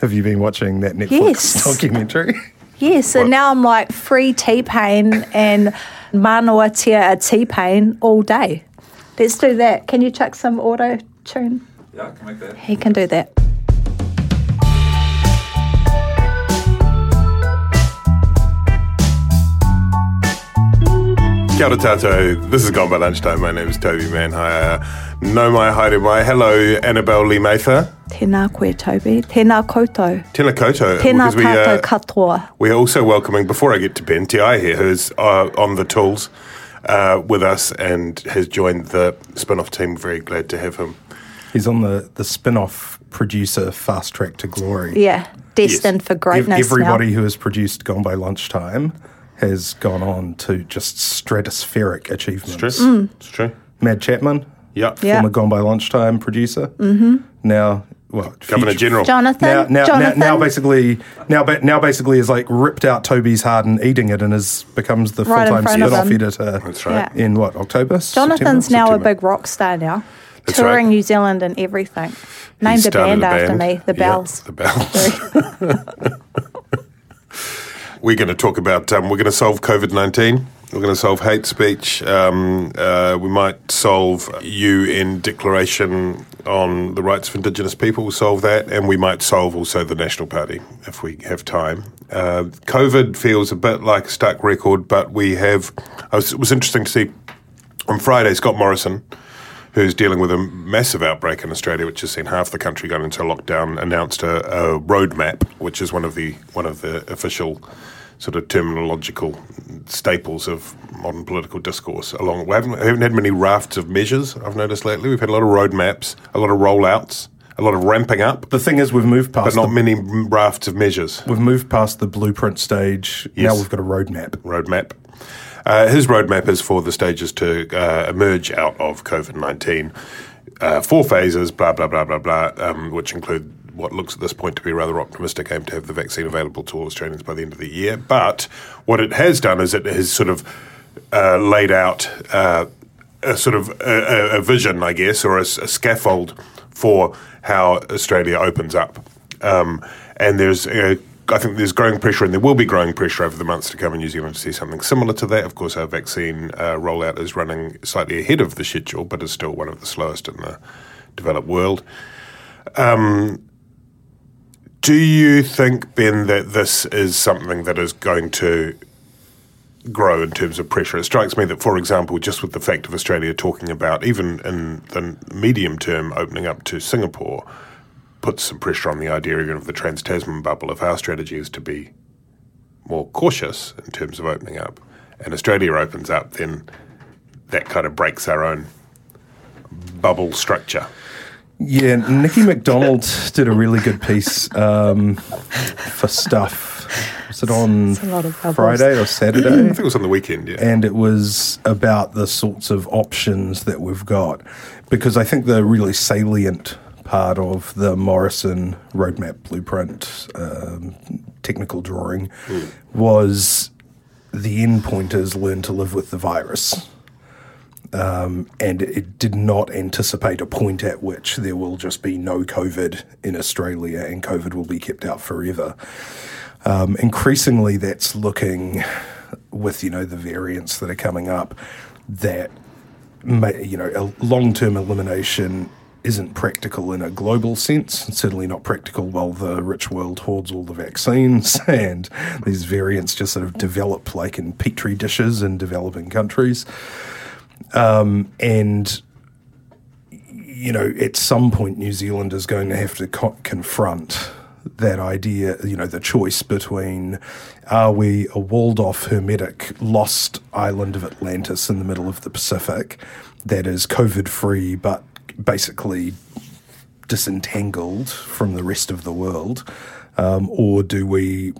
Have you been watching that Netflix Yes. documentary? Yes, and now I'm like free T Pain and Manoa Tia T Pain all day. Let's do that. Can you chuck some auto tune? Yeah, I can make that. He can do that. Kia ora tātou. This is Gone by Lunchtime. My name is Toby Manhire. No mai haere mai. Hello, Annabelle Lee Mather. Tēnā koe, Toby. Tēnā koutou. Tēnā koutou. Tēnā we, tātou uh, katoa. we are also welcoming, before I get to Ben, Ti here, who's uh, on the tools uh, with us and has joined the spin-off team. Very glad to have him. He's on the, the spin off producer Fast Track to Glory. Yeah, destined for Ev- greatness Everybody now. who has produced Gone by Lunchtime has gone on to just stratospheric achievements. True. Mm. It's true. Mad Chapman, Yeah. Yeah. former Gone by Lunchtime producer. Mm-hmm. Now, well, Governor future- General. Jonathan, Now, now, now, Jonathan. now, basically, now, now, basically, is like ripped out Toby's heart and eating it, and is becomes the full Right in time front of spin-off him. editor. That's right. Yeah. In what October? Jonathan's September? now a big rock star now. That's Touring right. New Zealand and everything. He Named a started band after me, The Yeah, Bells. the Bells. we're going to talk about. Um, we're going to solve COVID nineteen. We're going to solve hate speech. Um, uh, we might solve UN declaration on the rights of Indigenous people. We'll solve that, and we might solve also the National Party if we have time. Uh, COVID feels a bit like a stuck record, but we have. Was, it was interesting to see on Friday Scott Morrison who's dealing with a massive outbreak in Australia, which has seen half the country go into lockdown, announced a, a roadmap, which is one of the one of the official sort of terminological staples of modern political discourse. Along, we haven't, we haven't had many rafts of measures. I've noticed lately. We've had a lot of roadmaps, a lot of rollouts, a lot of ramping up, The thing is, we've moved past, but not the, many rafts of measures. we've moved past the blueprint stage. Yes. Now we've got a roadmap. roadmap. Uh, his roadmap is for the stages to uh, emerge out of COVID 19. Uh, four phases, blah, blah, blah, blah, blah, um, which include what looks at this point to be a rather optimistic aim to have the vaccine available to all Australians by the end of the year. But what it has done is it has sort of uh, laid out uh, a sort of a, a- a vision, I guess, or a scaffold for how Australia opens up. Um, and there's, I think there's growing pressure, and there will be growing pressure over the months to come in New Zealand to see something similar to that. Of course, our vaccine uh, rollout is running slightly ahead of the schedule, but is still one of the slowest in the developed world. Do you think, Ben, that this is something that is going to grow in terms of pressure? It strikes me that, for example, just with the fact of Australia talking about, even in the medium term, opening up to Singapore, puts some pressure on the idea even of the trans Tasman bubble. If our strategy is to be more cautious in terms of opening up, and Australia opens up, then that kind of breaks our own bubble structure. Yeah, Nikki McDonald did a really good piece um, for stuff. Was it on It's a lot of bubbles. Friday or Saturday? I think it was on the weekend, yeah. and it was about the sorts of options that we've got. Because I think the really salient part of the Morrison roadmap blueprint um, technical drawing was the end point is learn to live with the virus. Um, and it did not anticipate a point at which there will just be no COVID in Australia and COVID will be kept out forever. Um, increasingly, that's looking with you know the variants that are coming up that ma- you know a long-term elimination isn't practical in a global sense. It's certainly not practical while the rich world hoards all the vaccines and these variants just sort of develop like in petri dishes in developing countries. Um, and you know, at some point, New Zealand is going to have to co- confront that idea, you know, the choice between are we a walled off, hermetic, lost island of Atlantis in the middle of the Pacific that is COVID free, but basically disentangled from the rest of the world? Um, or do we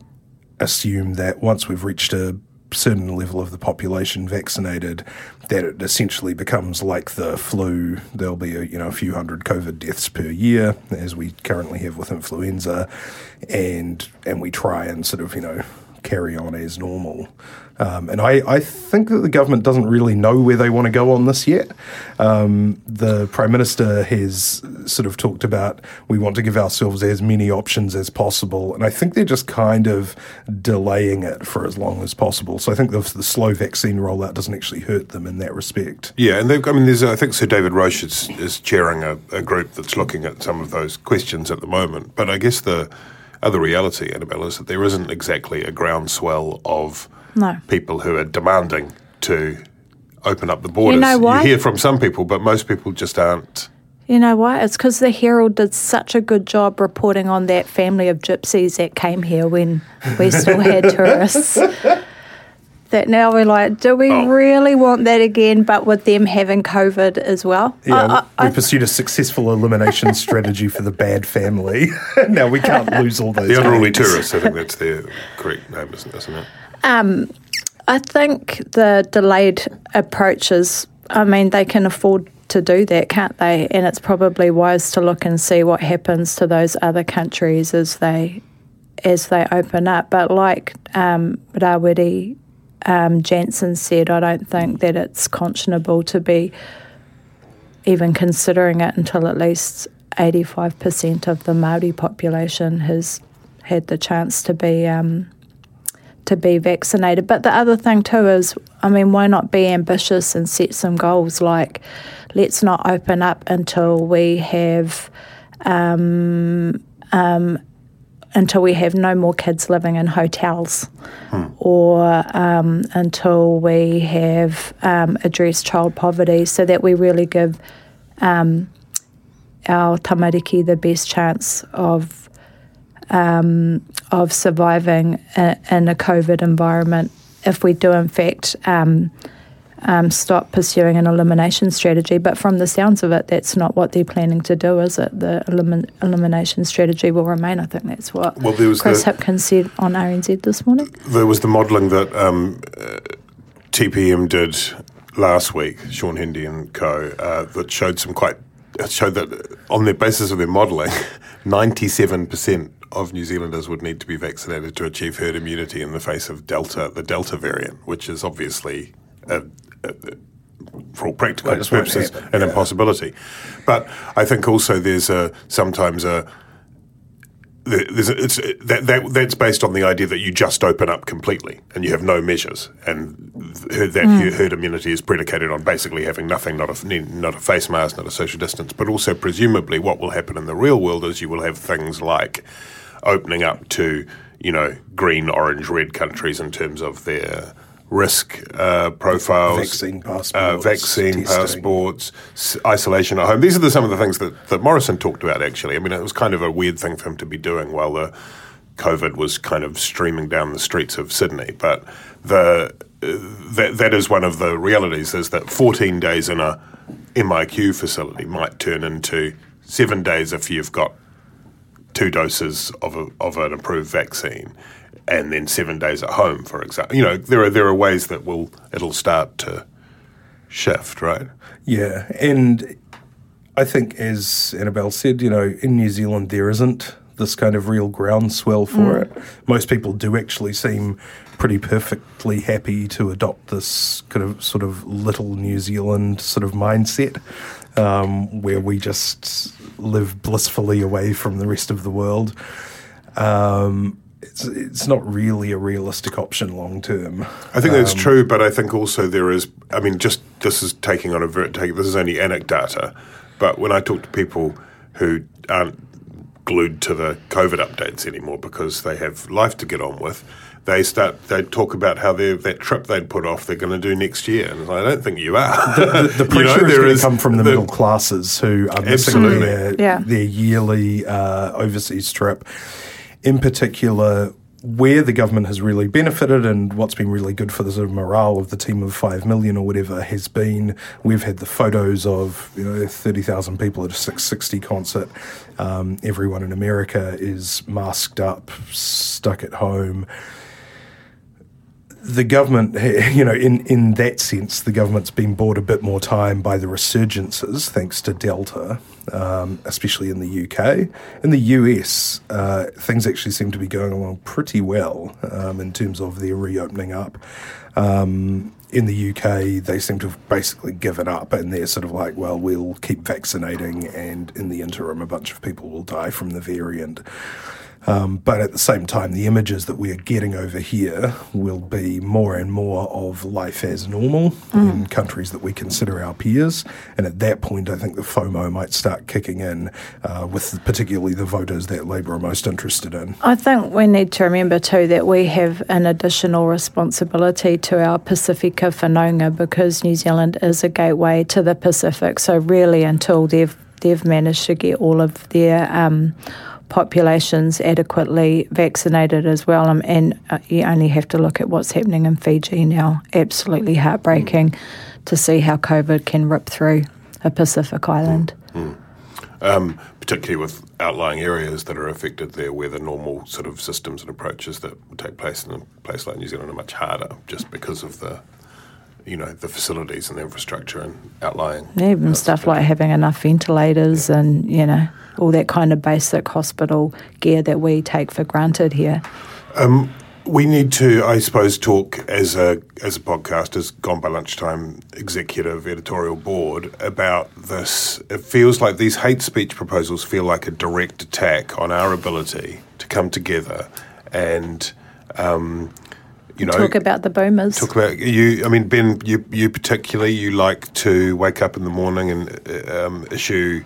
assume that once we've reached a certain level of the population vaccinated, that it essentially becomes like the flu. There'll be a, you know a few hundred COVID deaths per year, as we currently have with influenza, and and we try and sort of you know carry on as normal. Um, and I, I think that the government doesn't really know where they want to go on this yet. Um, the Prime Minister has sort of talked about we want to give ourselves as many options as possible. And I think they're just kind of delaying it for as long as possible. So I think the, the slow vaccine rollout doesn't actually hurt them in that respect. Yeah, and I mean, there's I think Sir David Roche is, is chairing a, a group that's looking at some of those questions at the moment. But I guess the other reality, Annabelle, is that there isn't exactly a groundswell of No. people who are demanding to open up the borders. You, know why? you hear from some people, but most people just aren't. You know why? It's because the Herald did such a good job reporting on that family of gypsies that came here when we still had tourists. That now we're like, do we Oh. really want that again? But with them having COVID as well. Yeah, I- I- we pursued a successful elimination strategy for the bad family. now we can't lose all those. The unruly tourists, I think that's their correct name, isn't, isn't it? I think the delayed approaches, I mean, they can afford to do that, can't they? And it's probably wise to look and see what happens to those other countries as they as they open up. But like um, Rawiri um, Jansen said, I don't think that it's conscionable to be even considering it until at least 85% of the Maori population has had the chance to be um, to be vaccinated. But the other thing too is, I mean, why not be ambitious and set some goals like let's not open up until we have um, um, until we have no more kids living in hotels, or um, until we have um, addressed child poverty, so that we really give um, our tamariki the best chance of um, of surviving in a COVID environment. If we do, in fact, um, stop pursuing an elimination strategy. But from the sounds of it, that's not what they're planning to do, is it? The elimin- elimination strategy will remain. I think that's what Well, there was Chris the- Hipkins said on RNZ this morning. There was the modelling that um, uh, TPM did last week, Shaun Hendy and co, uh, that showed some quite showed that on the basis of their modelling, ninety-seven percent of New Zealanders would need to be vaccinated to achieve herd immunity in the face of Delta, the Delta variant, which is obviously. A, Uh, for all practical That purposes, happen, an yeah. impossibility. But I think also there's a sometimes a there's a, it's that, that that's based on the idea that you just open up completely and you have no measures, and th- that herd immunity is predicated on basically having nothing, not a not a face mask, not a social distance, but also presumably what will happen in the real world is you will have things like opening up to you know green, orange, red countries in terms of their risk uh, profiles, Vaccine uh, passports, vaccine passports, s- isolation at home. These are the, some of the things that, that Morrison talked about, actually. I mean, it was kind of a weird thing for him to be doing while the COVID was kind of streaming down the streets of Sydney. But the uh, that, that is one of the realities is that 14 days in a MIQ facility might turn into seven days if you've got two doses of, a, of an approved vaccine and then seven days at home, for example. You know, there are, there are ways that will it'll start to shift, right? Yeah, and I think, as Annabelle said, you know, in New Zealand there isn't this kind of real groundswell for it. Most people do actually seem pretty perfectly happy to adopt this kind of sort of little New Zealand sort of mindset, um, where we just live blissfully away from the rest of the world. Um, it's, it's not really a realistic option long term. I think that's true, but I think also there is. I mean, just this is taking on a very. Take, this is only anecdata, But when I talk to people who aren't glued to the COVID updates anymore because they have life to get on with, they start they talk about how they that trip they'd put off they're going to do next year, and I don't think you are. The, the You know, pressure there is is going to come from the, the- middle classes who are missing their, Yeah. their yearly uh, overseas trip. In particular, where the government has really benefited and what's been really good for the sort of morale of the team of five million or whatever has been we've had the photos of you know thirty thousand people at a Six60 concert. Um, everyone in America is masked up, stuck at home the government, you know, in, in that sense, the government's been bought a bit more time by the resurgences, thanks to Delta, um, especially in the UK. In the US, uh, things actually seem to be going along pretty well um, in terms of their reopening up. Um, in the UK, they seem to have basically given up and they're sort of like, well, we'll keep vaccinating, and in the interim, a bunch of people will die from the variant. Um, but at the same time, the images that we are getting over here will be more and more of life as normal in countries that we consider our peers. And at that point, I think the FOMO might start kicking in, uh, with particularly the voters that Labor are most interested in. I think we need to remember too that we have an additional responsibility to our Pacifica whanaunga because New Zealand is a gateway to the Pacific. So really, until they've they've managed to get all of their um, populations adequately vaccinated as well, um, and uh, you only have to look at what's happening in Fiji now. Absolutely heartbreaking to see how COVID can rip through a Pacific island. um, particularly with outlying areas that are affected there, where the normal sort of systems and approaches that would take place in a place like New Zealand are much harder, just because of the, you know, the facilities and the infrastructure and outlying. Yeah, Even stuff like having enough ventilators and, you know, all that kind of basic hospital gear that we take for granted here. We need to, I suppose, talk as a as a podcast, as Gone by Lunchtime executive editorial board about this. It feels like these hate speech proposals feel like a direct attack on our ability to come together and, um, you know, Talk about the boomers. Talk about you. I mean, Ben, you, you particularly, you like to wake up in the morning and uh, um, issue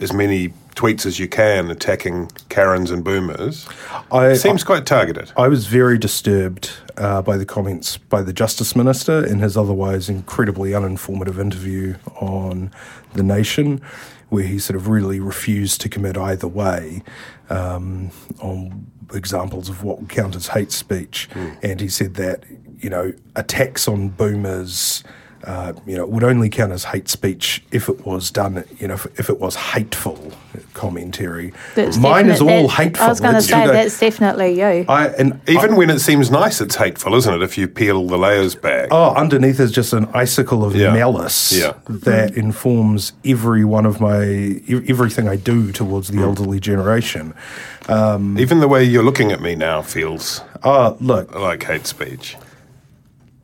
as many tweets as you can attacking Karens and boomers. I, Seems quite targeted. I was very disturbed uh, by the comments by the Justice Minister in his otherwise incredibly uninformative interview on The Nation, where he sort of really refused to commit either way um, on examples of what would count as hate speech. Hmm. And he said that, you know, attacks on boomers. Uh, you know, it would only count as hate speech if it was done, you know, if, if it was hateful commentary. That's Mine is all hateful. I was going to It's say, the- that's definitely you. I, and Even when it seems nice, it's hateful, isn't it? If you peel the layers back. Oh, underneath is just an icicle of Yeah. malice Yeah. that informs every one of my e- everything I do towards the hmm. elderly generation. Um, even the way you're looking at me now feels Oh, look, like hate speech.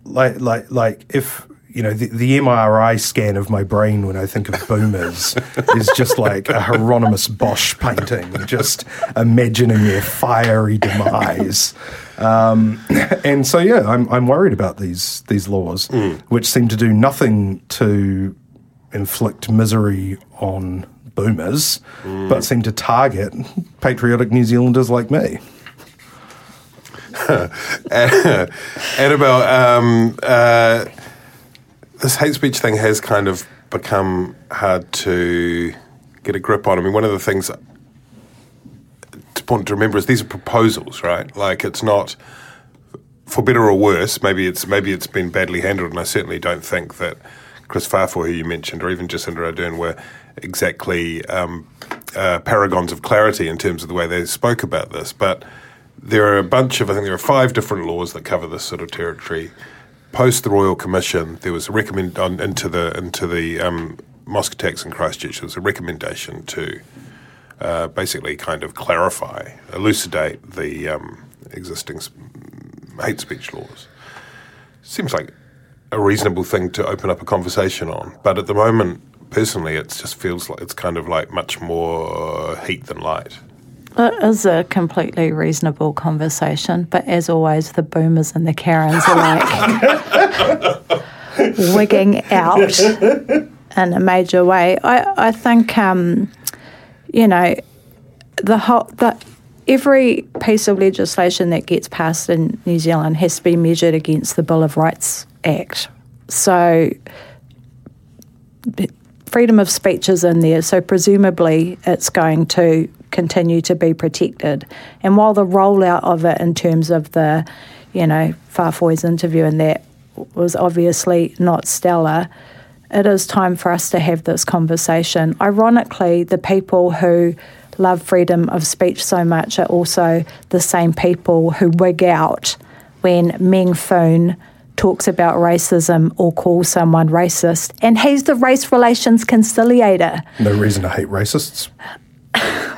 like like like if you know the, the MRI scan of my brain when I think of boomers is just like a Hieronymus Bosch painting, just imagining their fiery demise. Um, and so yeah, I'm I'm worried about these these laws, which seem to do nothing to inflict misery on boomers, but seem to target patriotic New Zealanders like me. Annabelle, um, uh, this hate speech thing has kind of become hard to get a grip on. I mean, one of the things it's important to remember is these are proposals, right? Like it's not for better or worse. Maybe it's maybe it's been badly handled, and I certainly don't think that Kris Faafoi, who you mentioned, or even Jacinda Ardern were exactly um, uh, paragons of clarity in terms of the way they spoke about this. But there are a bunch of, I think there are five different laws that cover this sort of territory. Post the Royal Commission, there was a recommend on, into the into the um, mosque attacks in Christchurch. There was a recommendation to uh, basically kind of clarify, elucidate the um, existing hate speech laws. Seems like a reasonable thing to open up a conversation on, but at the moment, personally, it just feels like it's kind of like much more heat than light. It is a completely reasonable conversation, but as always, the boomers and the Karens are like wigging out. in a major way. I, I think, um, you know, the whole the every piece of legislation that gets passed in New Zealand has to be measured against the Bill of Rights Act. So freedom of speech is in there, so presumably it's going to continue to be protected. And while the rollout of it in terms of the, you know, Faafoi's interview and that was obviously not stellar, it is time for us to have this conversation. Ironically, the people who love freedom of speech so much are also the same people who wig out when Meng Foon talks about racism or calls someone racist, and he's the race relations conciliator. No reason to hate racists.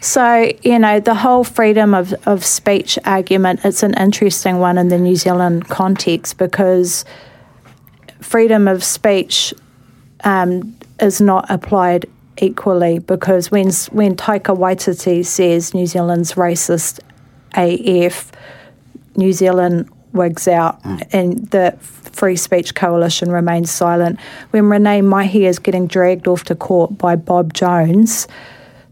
So, you know, the whole freedom of, of speech argument, it's an interesting one in the New Zealand context because freedom of speech um, is not applied equally because when, when Taika Waititi says New Zealand's racist AF, New Zealand wigs out mm. and the Free Speech Coalition remains silent. When Renae Maihi is getting dragged off to court by Bob Jones,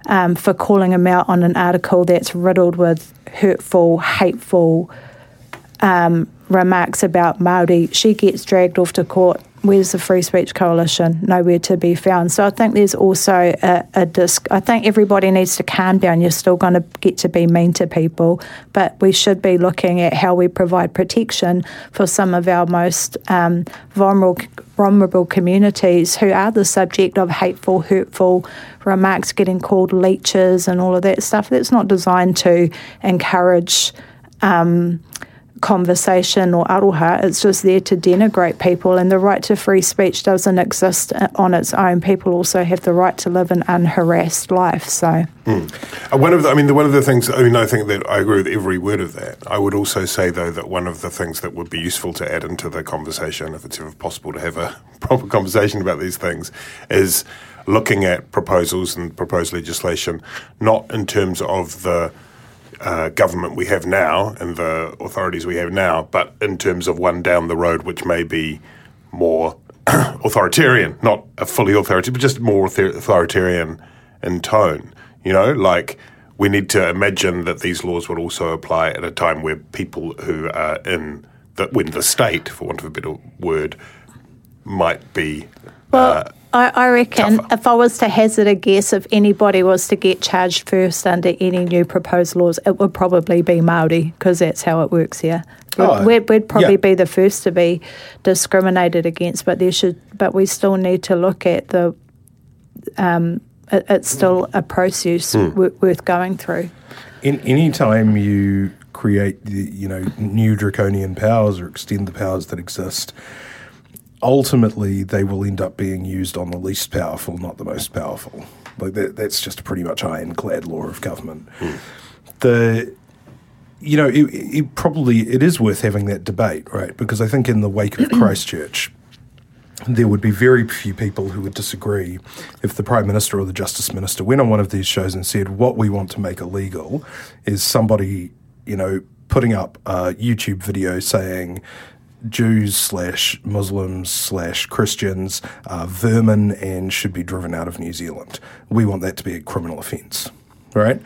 um, for calling him out on an article that's riddled with hurtful, hateful um, remarks about Maori. She gets dragged off to court. Where's the Free Speech Coalition? Nowhere to be found. So I think there's also a, a disc. I think everybody needs to calm down. You're still going to get to be mean to people, but we should be looking at how we provide protection for some of our most um, vulnerable vulnerable communities who are the subject of hateful, hurtful remarks, getting called leeches and all of that stuff. That's not designed to encourage. Um, conversation or aroha. It's just there to denigrate people, and the right to free speech doesn't exist on its own. People also have the right to live an unharassed life. So, mm. one of the, I mean, one of the things. I mean, I think that I agree with every word of that. I would also say though that one of the things that would be useful to add into the conversation, if it's ever possible to have a proper conversation about these things, is looking at proposals and proposed legislation, not in terms of the uh, government we have now and the authorities we have now, but in terms of one down the road which may be more authoritarian, not a fully authoritarian, but just more authoritarian in tone. You know, like we need to imagine that these laws would also apply at a time where people who are in the, when the state, for want of a better word, might be. Well, I, I reckon tougher. if I was to hazard a guess, if anybody was to get charged first under any new proposed laws, it would probably be Maori because that's how it works here. Oh, we'd, we'd, probably yeah. be the first to be discriminated against, but there should, but we still need to look at the. Um, it, it's still a process mm. w- worth going through. In any time you create, the, you know, new draconian powers or extend the powers that exist, ultimately they will end up being used on the least powerful, not the most powerful. Like that, that's just a pretty much ironclad law of government. Mm. The you know, it, it, probably it is worth having that debate, right? Because I think in the wake of Christchurch, there would be very few people who would disagree if the Prime Minister or the Justice Minister went on one of these shows and said, What we want to make illegal is somebody, you know, putting up a YouTube video saying Jews slash Muslims slash Christians are vermin and should be driven out of New Zealand. We want that to be a criminal offence, right?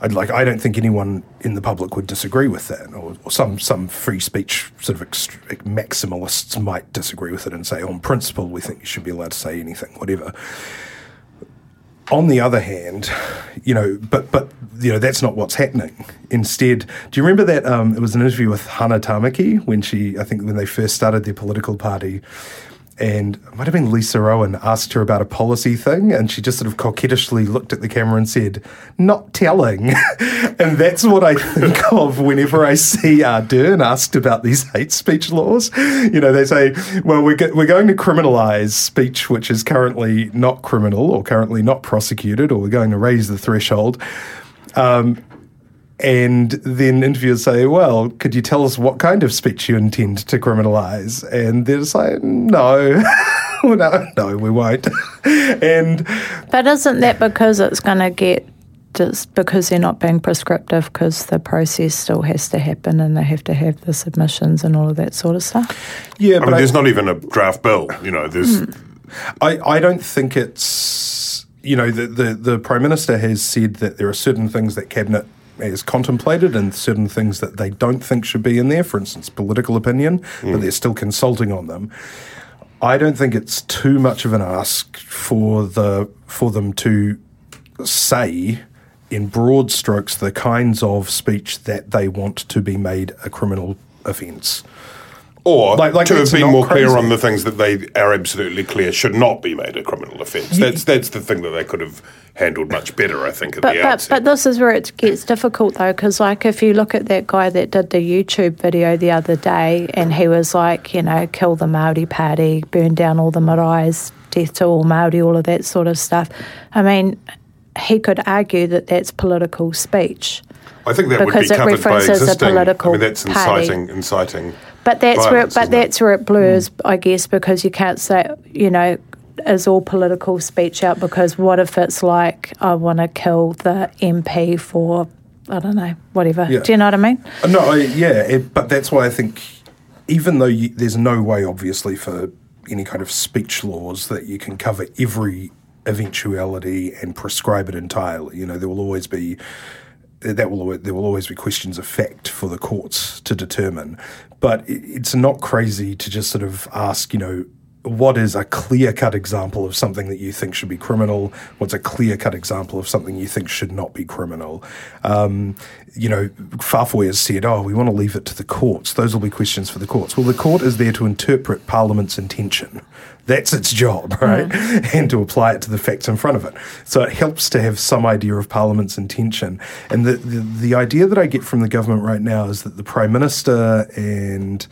I'd like I don't think anyone in the public would disagree with that, or, or some some free speech sort of ext- maximalists might disagree with it and say, on principle, we think you should be allowed to say anything, whatever on the other hand, you know, but but you know that's not what's happening. Instead, do you remember that um, it was an interview with Hannah Tamaki when she, I think, when they first started their political party, and it might have been Lisa Owen asked her about a policy thing, and she just sort of coquettishly looked at the camera and said, "Not telling," and that's what I think of whenever I see Ardern asked about these hate speech laws. You know, they say, "Well, we're go- we're going to criminalise speech which is currently not criminal or currently not prosecuted, or we're going to raise the threshold." Um, and then interviewers say, Well, could you tell us what kind of speech you intend to criminalise? And they're just like, No. no, no, we won't. and But isn't that because it's going to get just because they're not being prescriptive because the process still has to happen and they have to have the submissions and all of that sort of stuff? Yeah, I but mean, I, there's not even a draft bill. You know, there's. Hmm I, I don't think it's you know the, the the prime minister has said that there are certain things that cabinet has contemplated and certain things that they don't think should be in there. For instance, political opinion, but mm. they're still consulting on them. I don't think it's too much of an ask for the for them to say in broad strokes the kinds of speech that they want to be made a criminal offence. Or Like- like to have been not more clear on the things that they are absolutely clear should not be made a criminal offence. That's that's the thing that they could have handled much better, I think, at But, the but, outset. but this is where it gets difficult though, because like if you look at that guy that did the YouTube video the other day, and he was like, you know, kill the Maori party, burn down all the maraes, death to all Maori, all of that sort of stuff. I mean, he could argue that that's political speech. I think that would be because it covered by references a political I mean, that's party. inciting, inciting. But that's where, but isn't it? that's where it blurs, I guess, because you can't say, you know, is all political speech out? Because what if it's like, I want to kill the MP for, I don't know, whatever. Yeah. Do you know what I mean? Uh, No, I, yeah, it, but that's why I think, even though you, there's no way, obviously, for any kind of speech laws that you can cover every eventuality and prescribe it entirely. You know, there will always be that will there will always be questions of fact for the courts to determine. But it, it's not crazy to just sort of ask, you know, what is a clear cut example of something that you think should be criminal? What's a clear cut example of something you think should not be criminal? Um, you know, Faafoi has said, oh, we want to leave it to the courts. Those will be questions for the courts. Well, the court is there to interpret Parliament's intention. That's its job, right? And to apply it to the facts in front of it. So it helps to have some idea of Parliament's intention. And the, the, the idea that I get from the government right now is that the Prime Minister and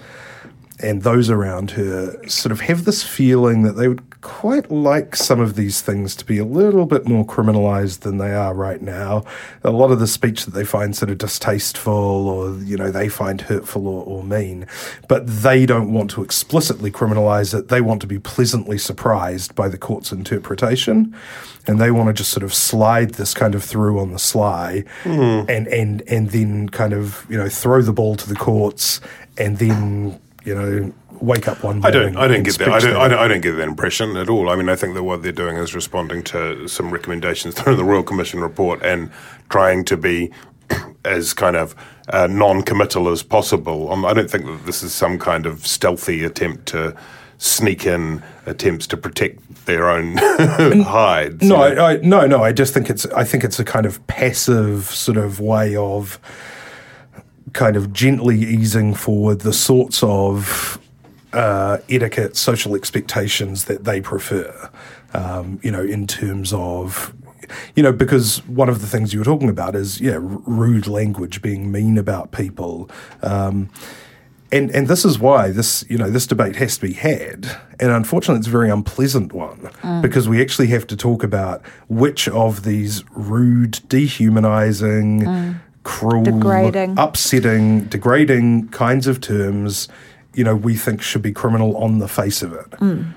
and those around her sort of have this feeling that they would quite like some of these things to be a little bit more criminalized than they are right now. A lot of the speech that they find sort of distasteful or, you know, they find hurtful or, or mean, but they don't want to explicitly criminalize it. They want to be pleasantly surprised by the court's interpretation. And they want to just sort of slide this kind of through on the sly hmm. and, and, and then kind of, you know, throw the ball to the courts and then you know, wake up one I don't. I don't get that. I don't, I don't. I don't get that impression at all. I mean, I think that what they're doing is responding to some recommendations through the Royal Commission report and trying to be as kind of uh, non-committal as possible. Um, I don't think that this is some kind of stealthy attempt to sneak in attempts to protect their own hides. No. I, I, no, no. I just think it's. I think it's a kind of passive sort of way of kind of gently easing forward the sorts of uh, etiquette, social expectations that they prefer. Um, you know, in terms of. You know, because one of the things you were talking about is, yeah, r- rude language, being mean about people. Um, and and this is why this you know this debate has to be had, and unfortunately, it's a very unpleasant one because we actually have to talk about which of these rude, dehumanizing, cruel, Degrading. upsetting, degrading kinds of terms, you know, we think should be criminal on the face of it. Mm.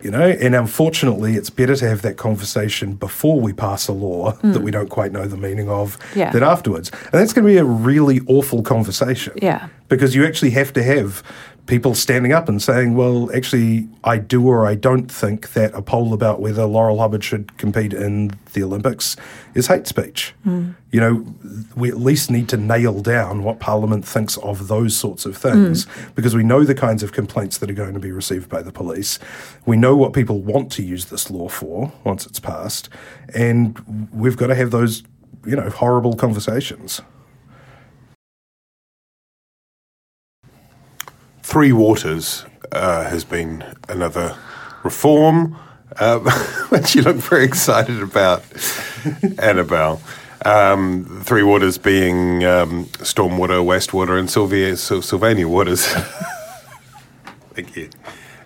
You know, and unfortunately, it's better to have that conversation before we pass a law mm. that we don't quite know the meaning of Yeah. than afterwards. And that's going to be a really awful conversation Yeah. because you actually have to have people standing up and saying, well, actually, I do or I don't think that a poll about whether Laurel Hubbard should compete in the Olympics is hate speech. Hmm. You know, we at least need to nail down what Parliament thinks of those sorts of things hmm. because we know the kinds of complaints that are going to be received by the police. We know what people want to use this law for once it's passed. And we've got to have those, you know, horrible conversations. Three Waters uh, has been another reform, um, which you look very excited about, Annabelle. Um, Three Waters being um, stormwater, wastewater, and Sylvia, Syl- Sylvania waters. Thank you.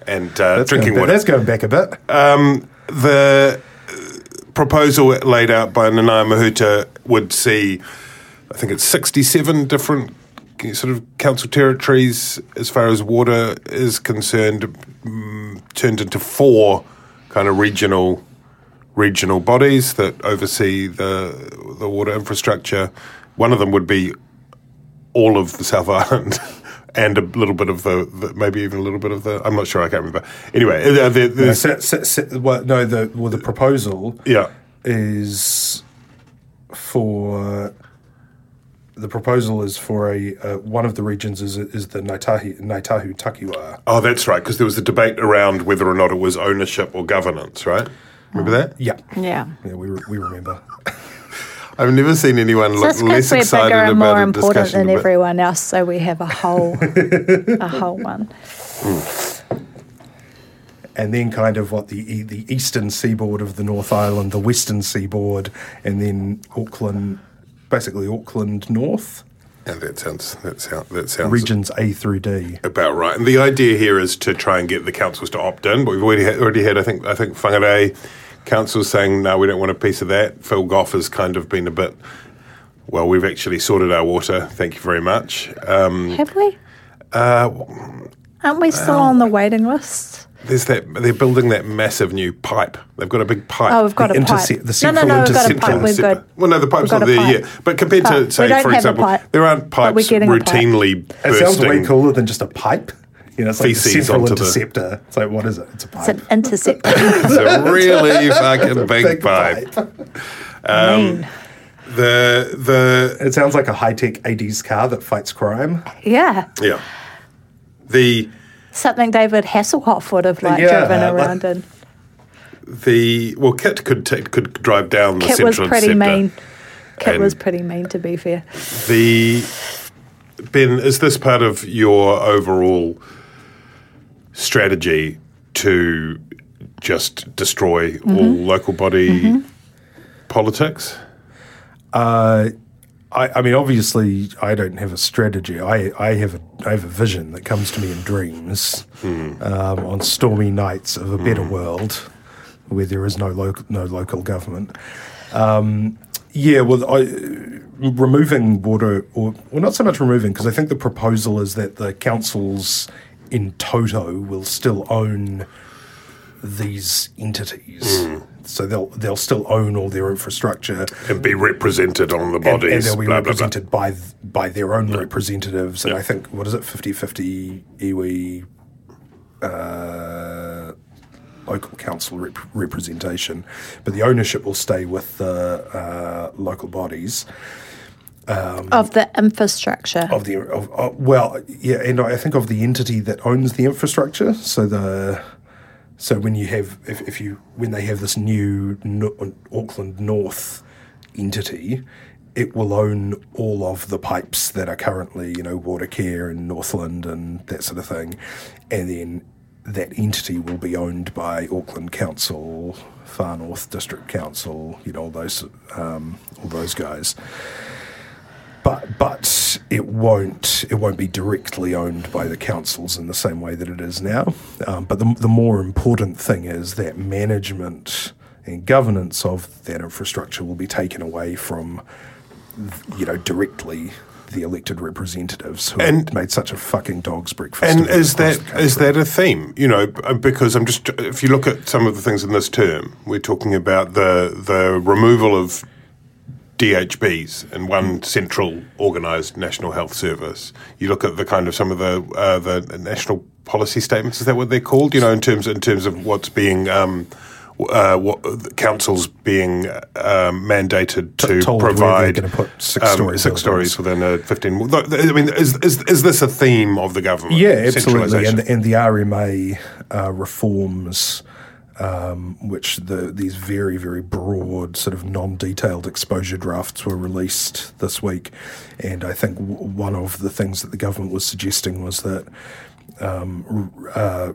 And uh, That's drinking going, water. That's going back a bit. the uh, proposal laid out by Nanaia Mahuta would see, I think it's 67 different sort of council territories as far as water is concerned, mm, turned into four kind of regional regional bodies that oversee the the water infrastructure. One of them would be all of the South Island and a little bit of the, the maybe even a little bit of the. I'm not sure. I can't remember. Anyway, uh, the, the, No, se- se- se- well, no, the well, the proposal yeah. is for the proposal is for a uh, one of the regions is is the Naitahi, Ngai Tahu Takiwa. Oh, that's right. Because there was a debate around whether or not it was ownership or governance. Right. Remember that? Yeah, Yeah. yeah, we re- we remember. I've never seen anyone look Just less because we're excited bigger and about more a important discussion than about- everyone else, so we have a whole, a whole one. and then kind of what the e- the eastern seaboard of the North Island, the western seaboard, and then Auckland, basically Auckland North Yeah, that sounds that sounds that sounds regions A through D. about right. And the idea here is to try and get the councils to opt in. But we've already had, already had I think I think Whangarei councils saying no, we don't want a piece of that. Phil Goff has kind of been a bit. Well, we've actually sorted our water. Thank you very much. Um, Have we? uh, Aren't we still on the waiting list? There's that they're building that massive new pipe. They've got a big pipe. Oh, we've got The a pipe. intercept- the no, no, central no, we've got a intercept- pipe. We're good. Well, no, the pipe's not there pipe. yet. But compared Oh, to, we say, don't for have a example, pipe, there aren't but we're pipes getting a pipe. routinely It sounds way cooler than just a pipe. You know, it's like the Feces central onto the- interceptor. It's like what is it? It's a pipe. It's an interceptor. It's a really fucking big, pipe. mean. Um, the the It sounds like a high tech '80s car that fights crime. Yeah. yeah the Something David Hasselhoff would have like Yeah, driven like- around in. the well Kit could t- could drive down the Kit was central pretty interceptor. mean. Kit And- was pretty mean, to be fair. The Ben, is this part of your overall strategy to just destroy Mm-hmm. all local body politics? Uh, I, I mean, obviously, I don't have a strategy. I, I have a I have a vision that comes to me in dreams um, on stormy nights of a better world where there is no local no local government. Um, yeah, well, I, removing water, or well, not so much removing, because I think the proposal is that the councils in toto will still own these entities. So they'll they'll still own all their infrastructure And be represented on the and, bodies. and they'll be blah, blah, blah. represented by by their own representatives. And I think what is it, 50-50 iwi uh, local council rep- representation, but the ownership will stay with the uh, local bodies Of the infrastructure. of the of, of, well, yeah, and I think of the entity that owns the infrastructure. So the so when you have if, if you when they have this new no, Auckland North entity, it will own all of the pipes that are currently you know Watercare and Northland and that sort of thing, and then that entity will be owned by Auckland Council, Far North District Council, you know all those um, all those guys but but it won't it won't be directly owned by the councils in the same way that it is now. Um, but the the more important thing is that management and governance of that infrastructure will be taken away from you know directly the elected representatives who And- have made such a fucking dog's breakfast. And is that is that a theme? You know, because I'm just if you look at some of the things in this term, we're talking about the the removal of DHBs and one central organised national health service. You look at the kind of some of the uh, the national policy statements. Is that what they're called? You know, in terms in terms of what's being. Um, uh, what the councils being um, mandated to told provide gonna put six-storey um, six stories within a fifteen. I mean, is, is is this a theme of the government? Yeah, absolutely. And, Centralisation? and the RMA uh, reforms, um, which the these very very broad sort of non-detailed exposure drafts were released this week, and I think w- one of the things that the government was suggesting was that um, uh,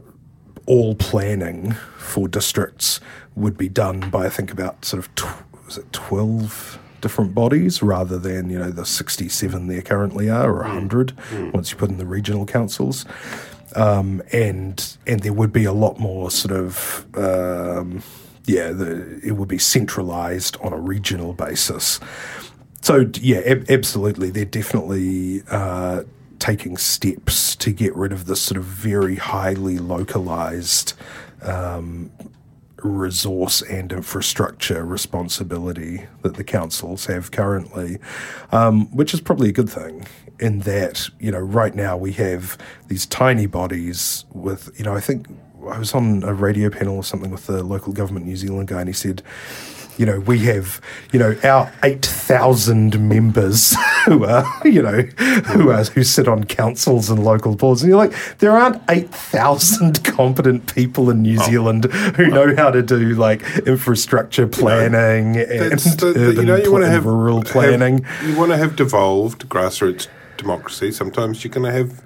all planning for districts would be done by I think about sort of tw- was it twelve different bodies rather than you know the sixty seven there currently are or hundred once you put in the regional councils. Um, and and there would be a lot more sort of um, yeah the, it would be centralized on a regional basis so yeah, ab- absolutely. They're definitely uh, taking steps to get rid of this sort of very highly localized um, resource and infrastructure responsibility that the councils have currently, um, which is probably a good thing. In that, you know, right now we have these tiny bodies with, you know, I think I was on a radio panel or something with the local government New Zealand guy, and he said, you know, we have, you know, our 8,000 members who are, you know, who are, who sit on councils and local boards. And you're like, there aren't 8,000 competent people in New oh. Zealand who oh. know how to do like infrastructure planning you know, and the, urban you know, you want to have rural planning. Have, you want to have devolved grassroots democracy. Sometimes you're going to have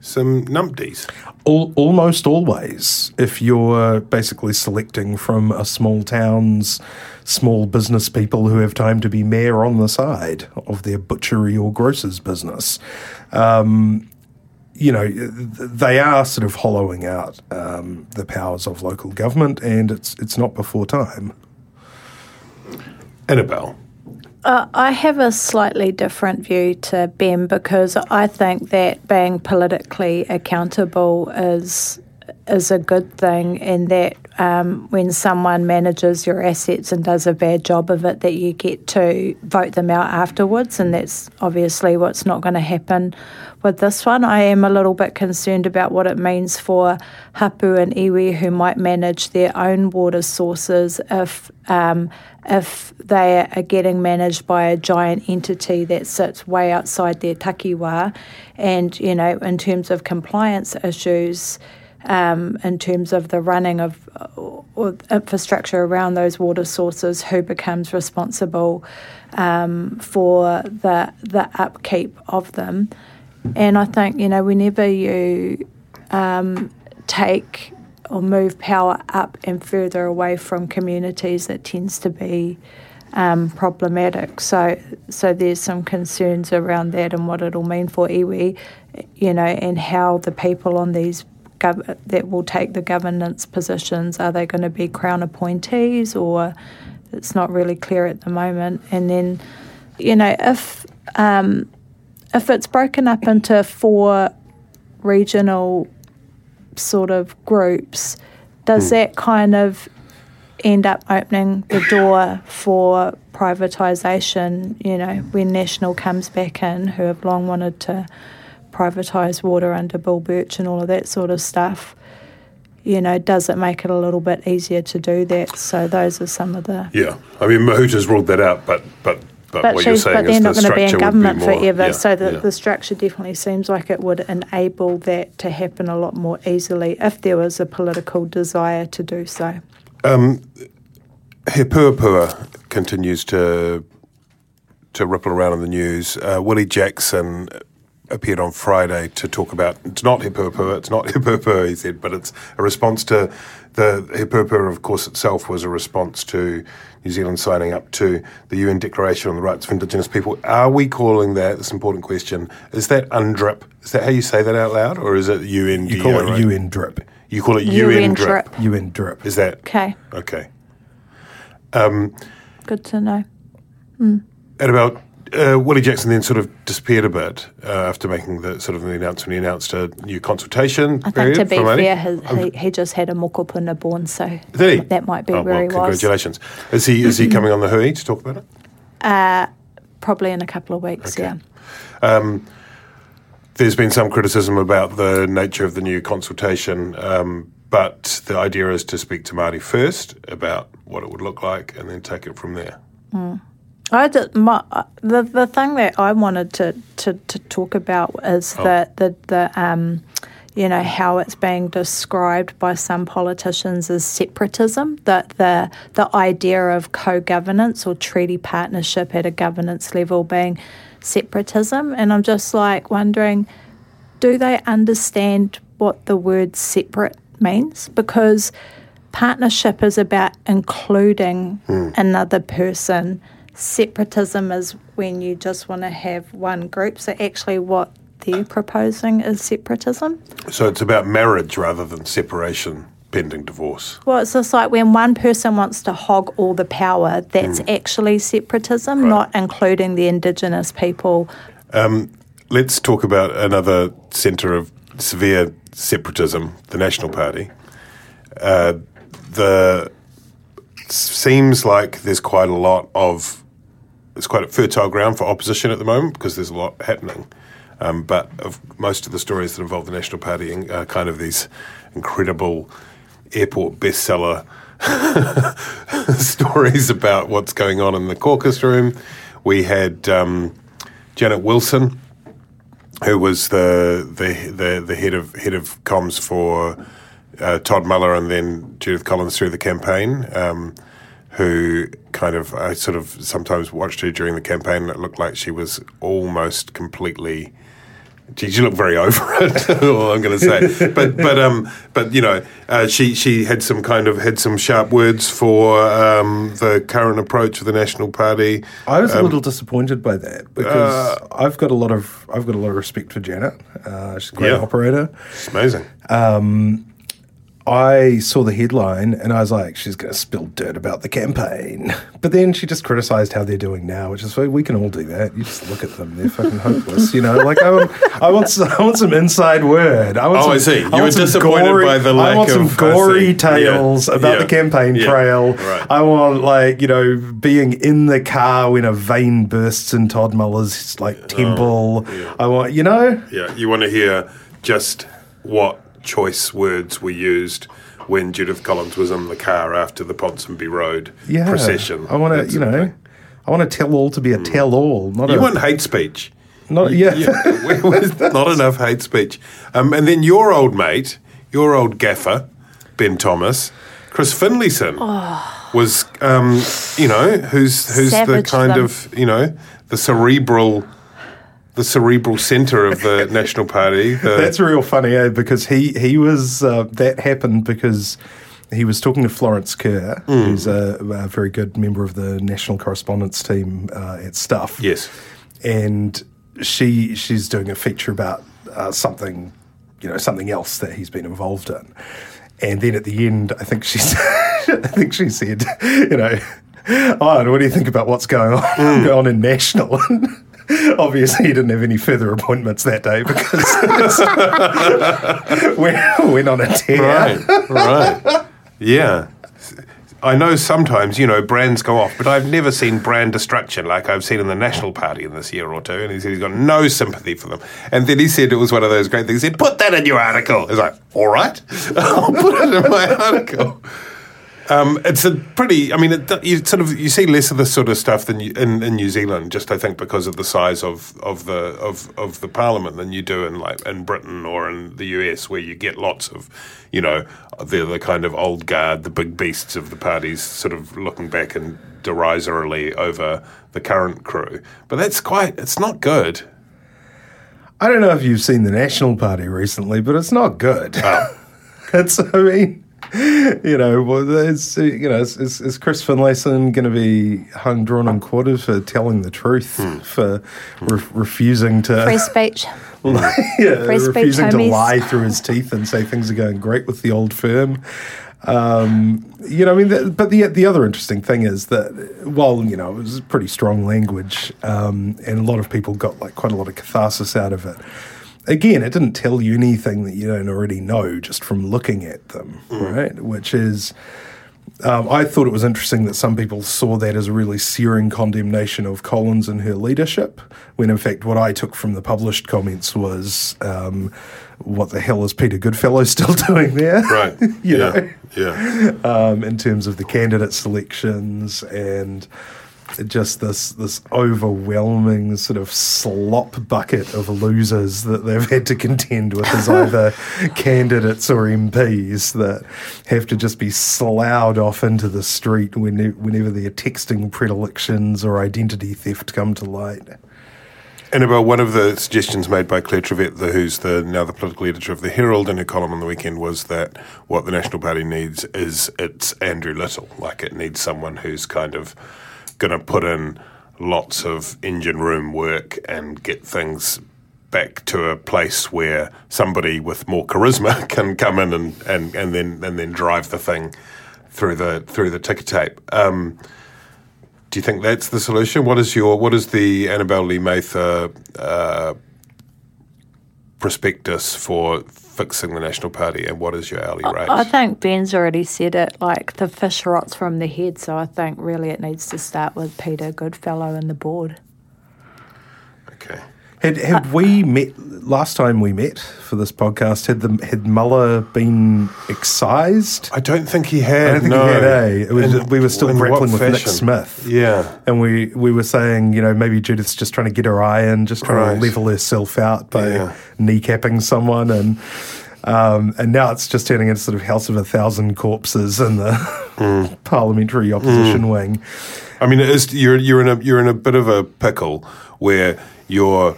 some numpties. All, almost always, if you're basically selecting from a small town's small business people who have time to be mayor on the side of their butchery or grocer's business. Um, you know, they are sort of hollowing out um, the powers of local government, and it's it's not before time. Annabelle. Uh, I have a slightly different view to Ben because I think that being politically accountable is is a good thing, and that um, when someone manages your assets and does a bad job of it, that you get to vote them out afterwards, and that's obviously what's not going to happen with this one. I am a little bit concerned about what it means for hapu and iwi who might manage their own water sources if um, if they are getting managed by a giant entity that sits way outside their takiwa, and you know in terms of compliance issues. Um, in terms of the running of infrastructure around those water sources, who becomes responsible um, for the the upkeep of them. And I think, you know, whenever you um, take or move power up and further away from communities, it tends to be um, problematic. So, so there's some concerns around that and what it'll mean for iwi, you know, and how the people on these gov- that will take the governance positions are they going to be crown appointees or it's not really clear at the moment. And then, you know, if um, if it's broken up into four regional sort of groups, does mm. that kind of end up opening the door for privatisation? You know, when National comes back in, who have long wanted to privatise water under Bill Birch and all of that sort of stuff. You know, does it make it a little bit easier to do that? So those are some of the yeah. I mean, Mahuta's ruled that out, but but but, but, what you're saying is but they're not the going to be in government be more, forever. Yeah, so the, yeah. the structure definitely seems like it would enable that to happen a lot more easily if there was a political desire to do so. Um, He Puapua continues to to ripple around in the news. Uh, Willie Jackson appeared on Friday to talk about it's not He Puapua, it's not He Puapua, he said, but it's a response to the He Puapua, of course, itself was a response to New Zealand signing up to the UN Declaration on the Rights of Indigenous People. Are we calling that, this important question, is that UNDRIP? Is that how you say that out loud, or is it UN? You call it right? UN DRIP. You call it UN, DRIP. UN DRIP. Is that? Okay. Okay. Um, Good to know. Mm. At about uh, Willie Jackson then sort of disappeared a bit uh, after making the sort of the announcement. He announced a new consultation. I think to be fair, his, he, he just had a mokopuna born, so that might be oh, where well, he was. Congratulations. Is he is he coming on the Hui to talk about it? Uh, probably in a couple of weeks. Okay. Yeah. Um, there's been some criticism about the nature of the new consultation, um, but the idea is to speak to Maori first about what it would look like, and then take it from there. Mm. I did, my, the the thing that I wanted to, to, to talk about is oh. the the, the um, you know how it's being described by some politicians as separatism. That the the idea of co-governance or treaty partnership at a governance level being separatism, and I'm just like wondering, do they understand what the word separate means? Because partnership is about including mm. another person separatism is when you just want to have one group. So actually, what they're proposing is separatism. So it's about marriage rather than separation pending divorce. Well, it's just like when one person wants to hog all the power, that's mm. actually separatism, right. not including the Indigenous people. Um, let's talk about another centre of severe separatism, the National Party. Uh, the seems like there's quite a lot of it's quite a fertile ground for opposition at the moment because there's a lot happening. Um, but of most of the stories that involve the National Party are kind of these incredible airport bestseller stories about what's going on in the caucus room. We had um, Janet Wilson, who was the, the the the head of head of comms for uh, Todd Muller and then Judith Collins through the campaign. Um, who kind of I sort of sometimes watched her during the campaign. And it looked like she was almost completely Geez, you look very over it. all I'm going to say, but but um but you know uh, she she had some kind of had some sharp words for um, the current approach of the National Party. I was a little disappointed by that because I've got a lot of I've got a lot of respect for Janet. Uh, she's a great Yeah. operator. It's amazing. I saw the headline and I was like, she's going to spill dirt about the campaign. But then she just criticised how they're doing now, which is we can all do that. You just look at them; they're fucking hopeless. You know, like I want, I want, some, I want some inside word. I want Oh, some, I see. You want were disappointed by the lack I want some of- gory tales Yeah. about Yeah. the campaign Yeah. trail. Right. I want like you know being in the car when a vein bursts in Todd Muller's like oh, temple. I want you know. Yeah, you want to hear just what choice words were used when Judith Collins was in the car after the Ponsonby Road Yeah, procession. I want to, you know, thing. I want to tell all to be a tell all, not You a want hate speech. not yeah. Yeah, not enough hate speech. Um, and then your old mate, your old gaffer, Ben Thomas, Chris Finlayson, was, um, you know, who's who's the kind them. of, you know, the cerebral, the cerebral centre of the National Party. The, That's real funny, eh? Because he he was uh, that happened because he was talking to Florence Kerr, Mm. who's a, a very good member of the national correspondence team uh, at Stuff. yes. and she she's doing a feature about uh, something, you know, something else that he's been involved in. And then at the end, I think she said, I think she said, you know, oh, what do you think about what's going on Hmm. going on in national? Obviously, he didn't have any further appointments that day because we went on a tear. Right, right. Yeah. I know sometimes, you know, brands go off, but I've never seen brand destruction like I've seen in the National Party in this year or two. And he said he's got no sympathy for them. And then he said it was one of those great things. He said, put that in your article. He's like, all right, I'll put it in my article. Um, it's a pretty. I mean, it, you sort of you see less of this sort of stuff than you, in in New Zealand. Just I think because of the size of, of the of, of the parliament than you do in like in Britain or in the US, where you get lots of, you know, they're the kind of old guard, the big beasts of the parties, sort of looking back and derisorily over the current crew. But that's quite. It's not good. I don't know if you've seen the National Party recently, but it's not good. Oh. it's, I mean, you know, well, it's, you know, is, is, is Chris Finlayson going to be hung, drawn, and quartered for telling the truth, Hmm. for re- refusing to, Free speech. yeah, Free speech, refusing to lie through his teeth and say things are going great with the old firm? Um, you know, I mean, the, but the the other interesting thing is that while you know it was pretty strong language, um, and a lot of people got like quite a lot of catharsis out of it. Again, it didn't tell you anything that you don't already know just from looking at them, right? Which is, um, I thought it was interesting that some people saw that as a really searing condemnation of Collins and her leadership, when in fact what I took from the published comments was, um, what the hell is Peter Goodfellow still doing there? Right. you yeah. know, Yeah. um, in terms of the candidate selections and just this this overwhelming sort of slop bucket of losers that they've had to contend with as either candidates or MPs that have to just be sloughed off into the street when, whenever their texting predilections or identity theft come to light. Annabelle, one of the suggestions made by Claire Trevett, the, who's the now the political editor of the Herald, in her column on the weekend, was that what the National Party needs is it's Andrew Little. Like it needs someone who's kind of going to put in lots of engine room work and get things back to a place where somebody with more charisma can come in and, and, and then and then drive the thing through the through the ticker tape. Um, do you think that's the solution? What is your what is the Annabelle Lee Mather uh, prospectus for fixing the National Party, and what is your hourly rate? I think Ben's already said it. Like the fish rots from the head, so I think really it needs to start with Peter Goodfellow and the board. Had had we met last time we met for this podcast? Had the had Muller been excised? I don't think he had. I don't think no. he had. Eh? It was, In- we were still grappling with Nick? Smith. Yeah. And we, we were saying, you know, maybe Judith's just trying to get her eye in, just trying Right. to level herself out by Yeah. kneecapping someone. And um, and now it's just turning into sort of House of a Thousand Corpses in the Mm. parliamentary opposition wing. I mean, it is, you're you're in a you're in a bit of a pickle where your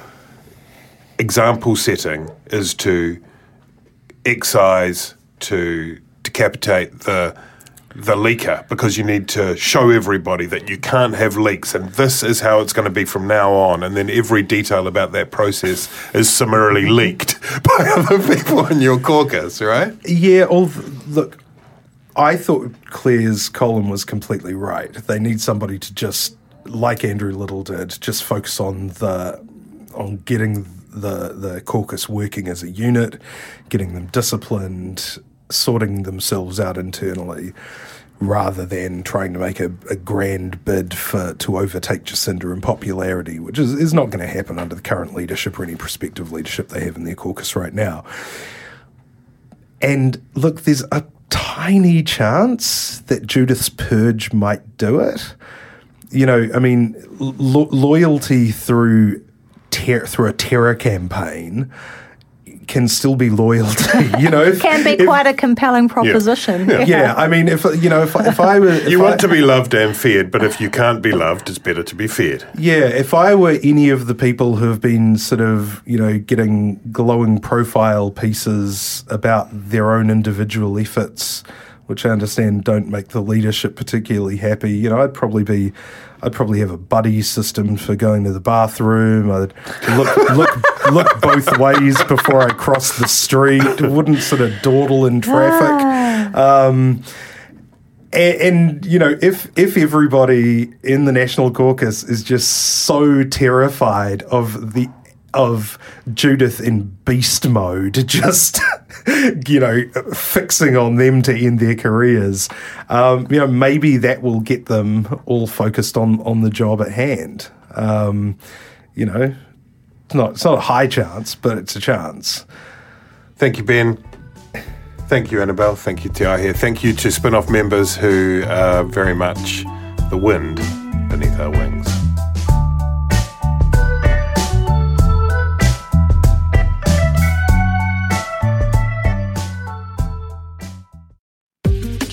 example setting is to excise to decapitate the the leaker because you need to show everybody that you can't have leaks and this is how it's going to be from now on and then every detail about that process is summarily leaked by other people in your caucus right Yeah, all look, I thought Claire's column was completely right. They need somebody to just, like Andrew Little did, just focus on the on getting the the caucus working as a unit, getting them disciplined, sorting themselves out internally, rather than trying to make a, a grand bid for to overtake Jacinda in popularity, which is, is not going to happen under the current leadership or any prospective leadership they have in their caucus right now. And look, there's a tiny chance that Judith's purge might do it. You know, I mean, lo- loyalty through ter- through a terror campaign can still be loyalty. You know, if, Can be if- quite a compelling proposition. yeah. I mean, if you know, if, if I were, if you I- want to be loved and feared but if you can't be loved it's better to be feared Yeah, if I were any of the people who have been sort of, you know, getting glowing profile pieces about their own individual efforts, which I understand don't make the leadership particularly happy, you know, I'd probably be, I'd probably have a buddy system for going to the bathroom. I'd look look look both ways before I cross the street. Wouldn't sort of dawdle in traffic. Um, and, and you know, if if everybody in the National Caucus is just so terrified of the of Judith in beast mode, just you know, fixing on them to end their careers, um, you know, maybe that will get them all focused on on the job at hand. Um, you know, it's not it's not a high chance, but it's a chance. Thank you, Ben. Thank you, Annabelle. Thank you, Ti here. Thank you to spin off members who are very much the wind beneath our wings.